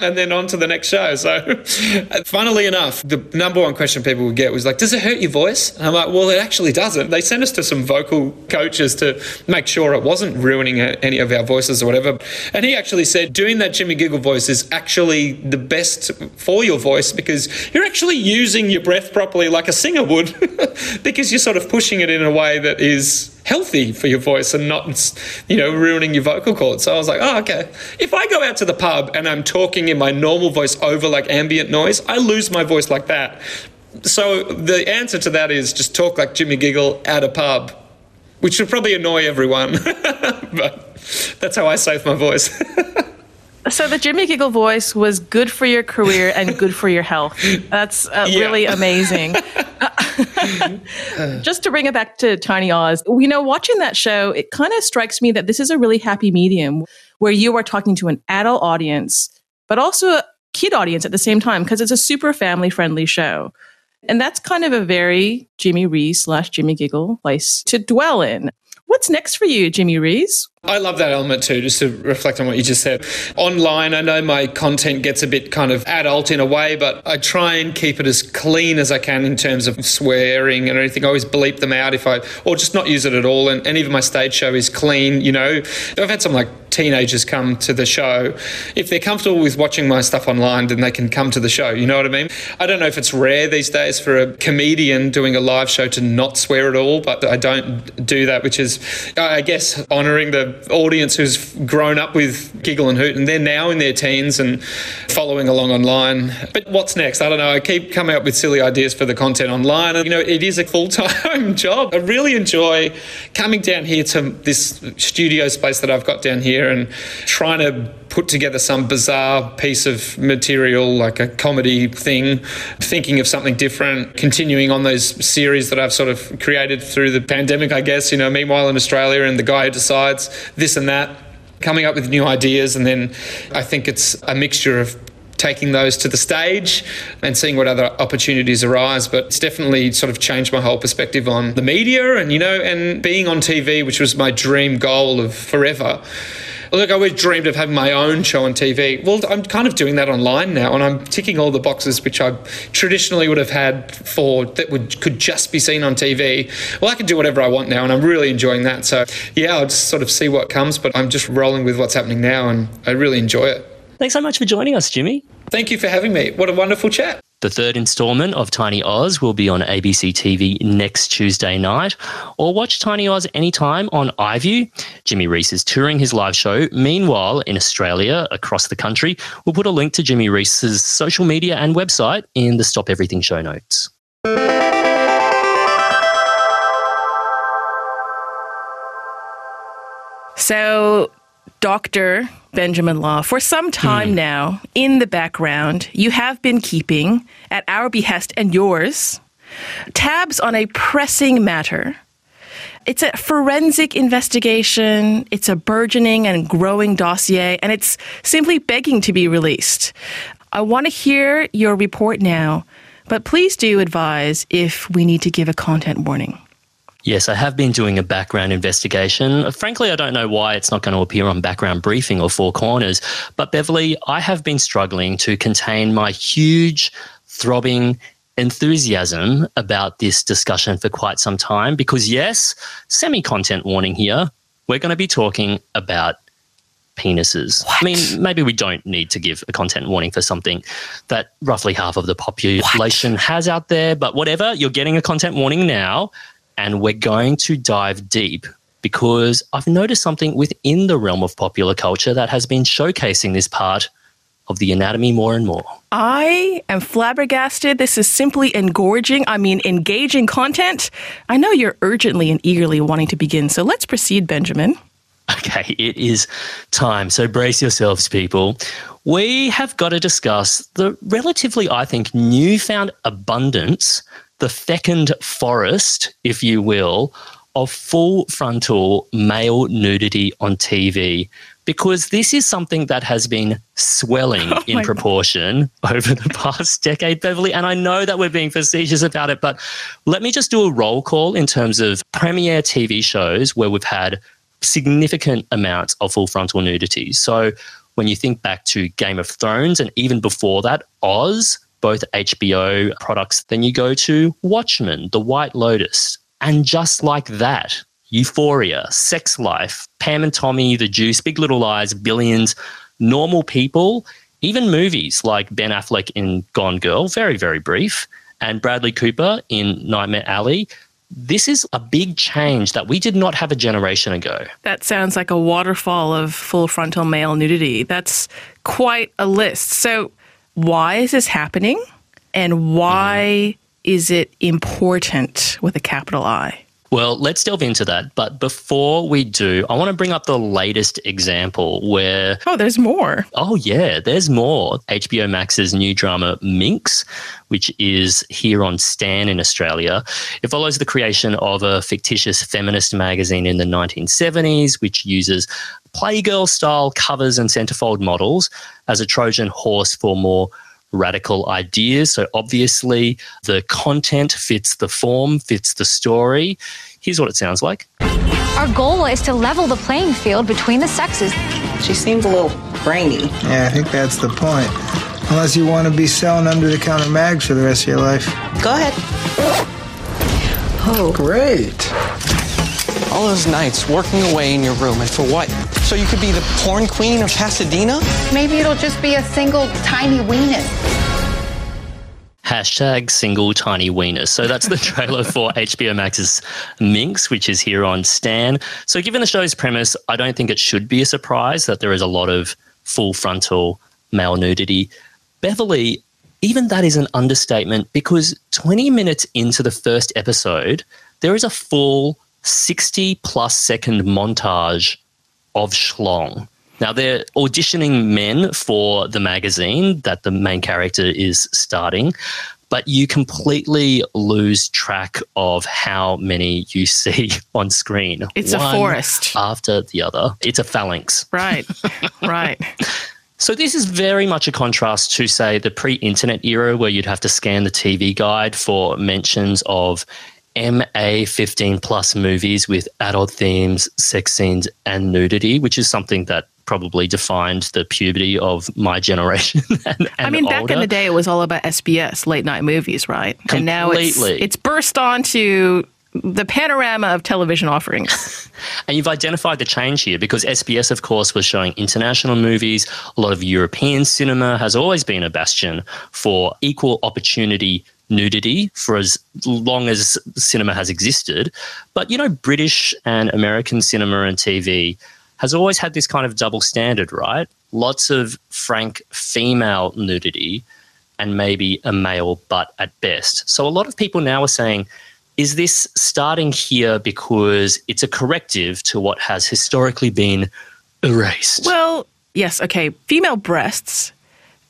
And then on to the next show. So, *laughs* funnily enough, the number one question people would get was like, "Does it hurt your voice?" And I'm like, "Well, it actually doesn't." They sent us to some vocal coaches to make sure it wasn't ruining any of our voices or whatever. And he actually said, "Doing that Jimmy Giggle voice is actually the best for your voice because you're actually using your breath properly, like a singer would, *laughs* because you're sort of pushing it in a way that is." Healthy for your voice and not, you know, ruining your vocal cords. So I was like, oh, okay. If I go out to the pub and I'm talking in my normal voice over like ambient noise, I lose my voice like that. So the answer to that is just talk like Jimmy Giggle at a pub, which would probably annoy everyone. *laughs* but that's how I save my voice. *laughs* So the Jimmy Giggle voice was good for your career and good for your health. That's uh, yeah. really amazing. *laughs* Just to bring it back to Tiny Oz, you know, watching that show, it kind of strikes me that this is a really happy medium where you are talking to an adult audience, but also a kid audience at the same time because it's a super family friendly show. And that's kind of a very Jimmy Rees slash Jimmy Giggle place to dwell in. What's next for you, Jimmy Rees? I love that element too, just to reflect on what you just said. Online, I know my content gets a bit kind of adult in a way, but I try and keep it as clean as I can in terms of swearing and anything. I always bleep them out if I, or just not use it at all. And, and even my stage show is clean, you know. I've had some like teenagers come to the show. If they're comfortable with watching my stuff online, then they can come to the show, you know what I mean? I don't know if it's rare these days for a comedian doing a live show to not swear at all, but I don't do that, which is, I guess, honouring the audience who's grown up with Giggle and Hoot and they're now in their teens and following along online. But what's next? I don't know. I keep coming up with silly ideas for the content online. And, you know, it is a full time *laughs* job. I really enjoy coming down here to this studio space that I've got down here and trying to put together some bizarre piece of material like a comedy thing, thinking of something different, continuing on those series that I've sort of created through the pandemic, I guess, you know, meanwhile in Australia and the guy who decides this and that, coming up with new ideas. And then I think it's a mixture of taking those to the stage and seeing what other opportunities arise. But it's definitely sort of changed my whole perspective on the media and, you know, and being on TV, which was my dream goal of forever. Look, I always dreamed of having my own show on TV. Well, I'm kind of doing that online now, and I'm ticking all the boxes which I traditionally would have had for that would could just be seen on TV. Well, I can do whatever I want now, and I'm really enjoying that. So, yeah, I'll just sort of see what comes, but I'm just rolling with what's happening now, and I really enjoy it. Thanks so much for joining us, Jimmy. Thank you for having me. What a wonderful chat. The third installment of Tiny Oz will be on ABC TV next Tuesday night, or watch Tiny Oz anytime on iView. Jimmy Rees is touring his live show. Meanwhile, in Australia, across the country, we'll put a link to Jimmy Rees's social media and website in the Stop Everything show notes. So, Dr. Benjamin Law, for some time mm. now, in the background, you have been keeping, at our behest and yours, tabs on a pressing matter. It's a forensic investigation, it's a burgeoning and growing dossier, and it's simply begging to be released. I want to hear your report now, but please do advise if we need to give a content warning. Yes, I have been doing a background investigation. Uh, frankly, I don't know why it's not going to appear on background briefing or four corners. But Beverly, I have been struggling to contain my huge, throbbing enthusiasm about this discussion for quite some time because, yes, semi content warning here. We're going to be talking about penises. What? I mean, maybe we don't need to give a content warning for something that roughly half of the population what? has out there, but whatever, you're getting a content warning now And we're going to dive deep because I've noticed something within the realm of popular culture that has been showcasing this part of the anatomy more and more. I am flabbergasted. This is simply engorging, I mean, engaging content. I know you're urgently and eagerly wanting to begin, so let's proceed, Benjamin. Okay, it is time. So brace yourselves, people. We have got to discuss the relatively, I think, newfound abundance, the fecund forest, if you will, of full frontal male nudity on TV because this is something that has been swelling *laughs* Oh in proportion *laughs* over the past decade, Beverly. And I know that we're being facetious about it, but let me just do a roll call in terms of premiere TV shows where we've had significant amounts of full frontal nudity. So when you think back to Game of Thrones and even before that, Oz, both HBO products, then you go to Watchmen, The White Lotus. And just like that, Euphoria, Sex Life, Pam and Tommy, The Deuce, Big Little Lies, Billions, normal people, even movies like Ben Affleck in Gone Girl, very, very brief, and Bradley Cooper in Nightmare Alley. This is a big change that we did not have a generation ago. That sounds like a waterfall of full frontal male nudity. That's quite a list. So, why is this happening? And why mm-hmm. is it important with a capital I? Well, let's delve into that. But before we do, I want to bring up the latest example where Oh, there's more. Oh, yeah, there's more. HBO Max's new drama Minx, which is here on Stan in Australia. It follows the creation of a fictitious feminist magazine in the 1970s, which uses Playgirl style covers and centerfold models as a Trojan horse for more radical ideas. So obviously, the content fits the form, fits the story. Here's what it sounds like. Our goal is to level the playing field between the sexes. She seems a little brainy. Yeah, I think that's the point. Unless you want to be selling under the counter mags for the rest of your life. Go ahead. Oh, great. All those nights working away in your room, and for what? So you could be the porn queen of Pasadena? Maybe it'll just be a single tiny weenus. Hashtag single tiny weenus. So that's the *laughs* trailer for HBO Max's Minx, which is here on Stan. So, given the show's premise, I don't think it should be a surprise that there is a lot of full frontal male nudity. Beverly, even that is an understatement because 20 minutes into the first episode, there is a full 60 plus second montage of schlong. Now, they're auditioning men for the magazine that the main character is starting, but you completely lose track of how many you *laughs* see on screen. It's a forest. After the other. It's a phalanx. Right, *laughs* right. So this is very much a contrast to, say, the pre-internet era where you'd have to scan the TV guide for mentions of MA 15 plus movies with adult themes, sex scenes, and nudity, which is something that probably defined the puberty of my *laughs* generation. and, I and mean, back in the day, it was all about SBS, late night movies, right? And now it's Completely. it's burst onto the panorama of television offerings. *laughs* And you've identified the change here because SBS, of course, was showing international movies. A lot of European cinema has always been a bastion for equal opportunity nudity for as long as cinema has existed. But, you know, British and American cinema and TV has always had this kind of double standard, right? Lots of frank female nudity and maybe a male butt at best. So a lot of people now are saying, is this starting here because it's a corrective to what has historically been erased? well, yes, okay. Female breasts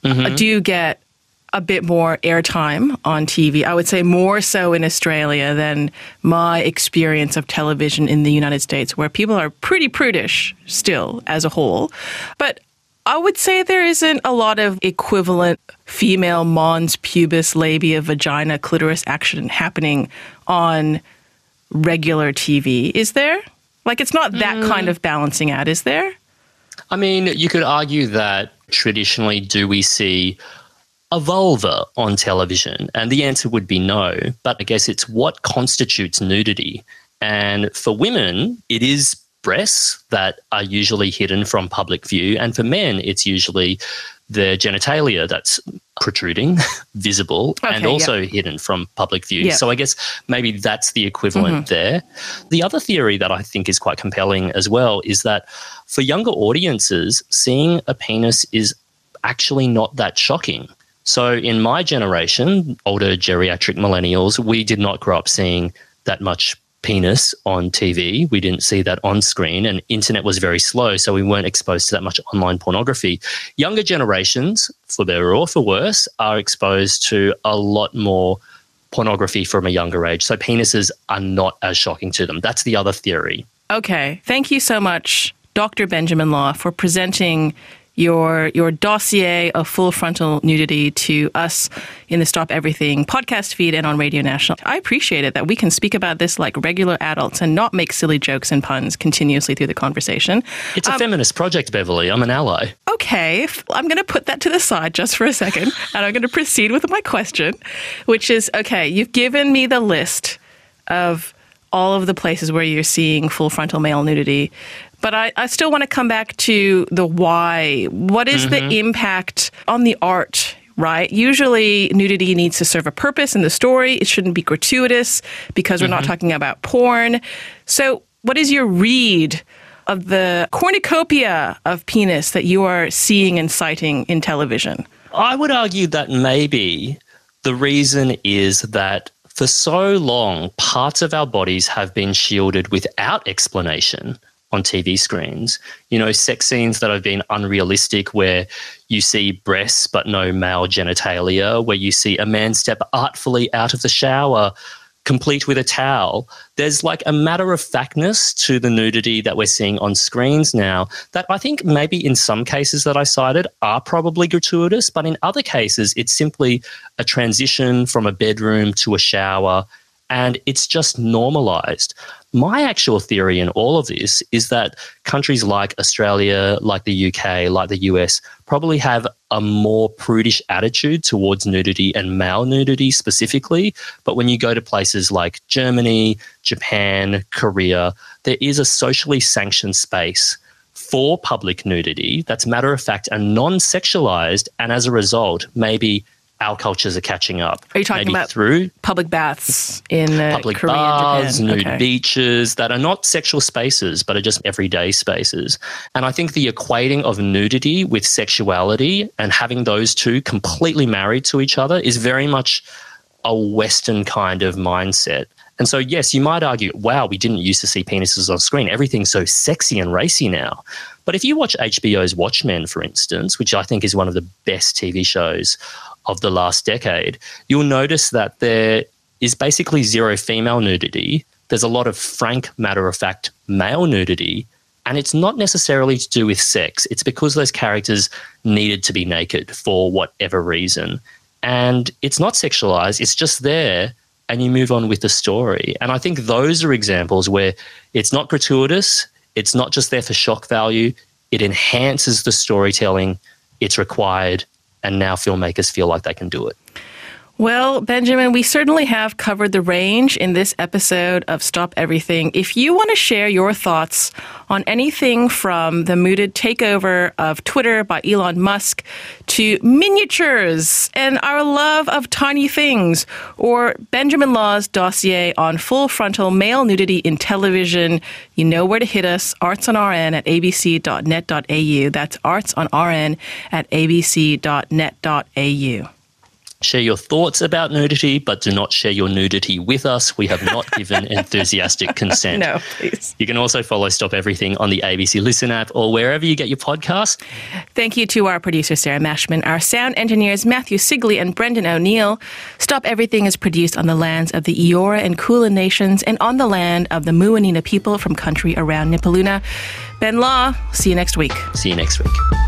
Mm-hmm. uh, do get a bit more airtime on TV. I would say more so in Australia than my experience of television in the United States, where people are pretty prudish still as a whole. But I would say there isn't a lot of equivalent female mons, pubis, labia, vagina, clitoris action happening on regular TV. Is there? Like, it's not that Mm. kind of balancing out, is there? I mean, you could argue that traditionally, do we see a vulva on television? And the answer would be no. But I guess it's what constitutes nudity. And for women, it is breasts that are usually hidden from public view. And for men, it's usually their genitalia that's protruding, *laughs* visible, and Okay, also hidden from public view. Yeah. So I guess maybe that's the equivalent Mhm. there. The other theory that I think is quite compelling as well is that for younger audiences, seeing a penis is actually not that shocking. So in my generation, older geriatric millennials, we did not grow up seeing that much penis on TV. We didn't see that on screen, and internet was very slow, so we weren't exposed to that much online pornography. Younger generations, for better or for worse, are exposed to a lot more pornography from a younger age. So penises are not as shocking to them. That's the other theory. Okay. Thank you so much, Dr. Benjamin Law, for presenting your your dossier of full frontal nudity to us in the Stop Everything podcast feed and on Radio National. I appreciate it that we can speak about this like regular adults and not make silly jokes and puns continuously through the conversation. It's a um, feminist project, Beverly. I'm an ally. Okay, I'm going to put that to the side just for a second, *laughs* and I'm going to proceed with my question, which is okay, you've given me the list of all of the places where you're seeing full frontal male nudity, but I, I still want to come back to the why. What is Mhm. the impact on the art? Right. Usually, nudity needs to serve a purpose in the story. It shouldn't be gratuitous because we're not Mhm. talking about porn. So, what is your read of the cornucopia of penis that you are seeing and citing in television? I would argue that maybe the reason is that for so long, parts of our bodies have been shielded without explanation on TV screens. You know, sex scenes that have been unrealistic, where you see breasts but no male genitalia, where you see a man step artfully out of the shower complete with a towel. There's like a matter of factness to the nudity that we're seeing on screens now that I think maybe in some cases that I cited are probably gratuitous, but in other cases, it's simply a transition from a bedroom to a shower and it's just normalized. My actual theory in all of this is that countries like Australia, like the UK, like the US probably have a more prudish attitude towards nudity and male nudity specifically. But when you go to places like Germany, Japan, Korea, there is a socially sanctioned space for public nudity that's matter of fact and non sexualized. And as a result, maybe our cultures are catching up. Are you talking Maybe about through public baths in uh, public Korea bars, and Japan? nude Okay. beaches that are not sexual spaces, but are just everyday spaces. And I think the equating of nudity with sexuality and having those two completely married to each other is very much a Western kind of mindset. And so, yes, you might argue, wow, we didn't used to see penises on screen. Everything's so sexy and racy now. But if you watch HBO's Watchmen, for instance, which I think is one of the best TV shows of the last decade, you'll notice that there is basically zero female nudity. There's a lot of frank, matter of fact male nudity. And it's not necessarily to do with sex, it's because those characters needed to be naked for whatever reason. And it's not sexualized, it's just there, and you move on with the story. And I think those are examples where it's not gratuitous, it's not just there for shock value, it enhances the storytelling, it's required, and now filmmakers feel like they can do it. Well, Benjamin, we certainly have covered the range in this episode of Stop Everything. If you want to share your thoughts on anything from the mooted takeover of Twitter by Elon Musk to miniatures and our love of tiny things, or Benjamin Law's dossier on full frontal male nudity in television, you know where to hit us. Arts on RN at abc.net.au. That's arts on RN at abc.net.au. Share your thoughts about nudity, but do not share your nudity with us. We have not *laughs* given enthusiastic consent. No, please. You can also follow Stop Everything on the ABC Listen app or wherever you get your podcasts. Thank you to our producer, Sarah Mashman, our sound engineers, Matthew Sigley and Brendan O'Neill. Stop Everything is produced on the lands of the Eora and Kulin nations and on the land of the Muwinina people from country around Nipaluna. Ben Law, see you next week. See you next week.